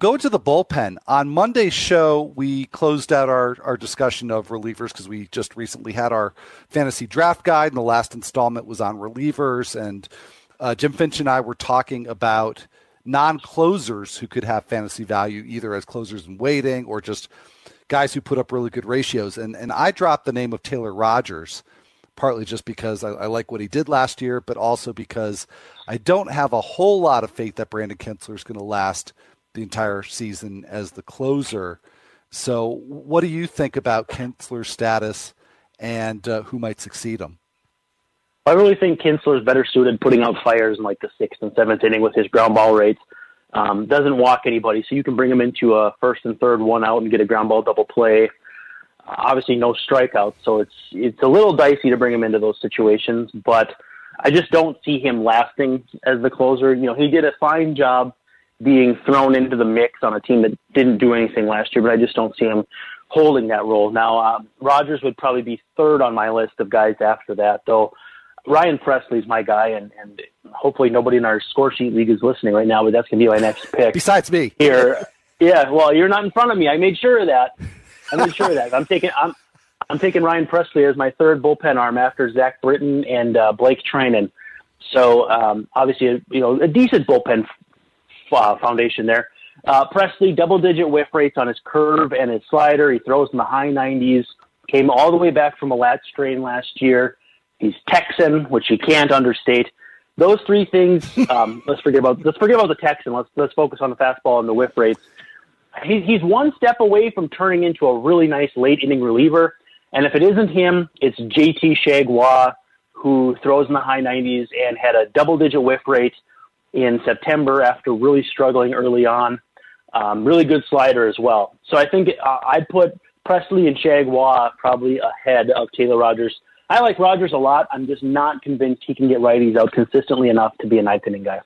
go to the bullpen. On Monday's show, we closed out our, our discussion of relievers because we just recently had our fantasy draft guide, and the last installment was on relievers. And uh, Jim Finch and I were talking about non closers who could have fantasy value either as closers in waiting or just guys who put up really good ratios. And, and I dropped the name of Taylor Rogers partly just because I, I, like what he did last year, but also because I don't have a whole lot of faith that Brandon Kintzler is going to last the entire season as the closer. So, what do you think about Kintzler's status and uh, who might succeed him? I really think Kintzler is better suited putting out fires in like the sixth and seventh inning with his ground ball rates. Um, doesn't walk anybody, so you can bring him into a first and third one out and get a ground ball double play. Obviously, no strikeouts, so it's it's a little dicey to bring him into those situations. But I just don't see him lasting as the closer. You know, he did a fine job being thrown into the mix on a team that didn't do anything last year, but I just don't see him holding that role. Now, uh, Rogers would probably be third on my list of guys after that, though. Ryan Pressly's my guy, and, and hopefully nobody in our score sheet league is listening right now, but that's going to be my next pick. Besides me. Here. Yeah, well, you're not in front of me. I made sure of that. I made sure of that. I'm taking I'm I'm taking Ryan Pressly as my third bullpen arm after Zach Britton and uh, Blake Treinen. So um, obviously, you know, a decent bullpen uh, foundation there. Uh, Pressly, double digit whiff rates on his curve and his slider. He throws in the high 90s. Came all the way back from a lat strain last year. He's Texan, which you can't understate. Those three things. Um, let's forget about let's forget about the Texan. Let's let's focus on the fastball and the whiff rates. He, he's one step away from turning into a really nice late inning reliever. And if it isn't him, it's JT Chargois, who throws in the high 90s and had a double digit whiff rate in September after really struggling early on. Um, really good slider as well. So I think uh, I'd put Pressly and Chargois probably ahead of Taylor Rogers. I like Rogers a lot. I'm just not convinced he can get righties out consistently enough to be a ninth inning guy.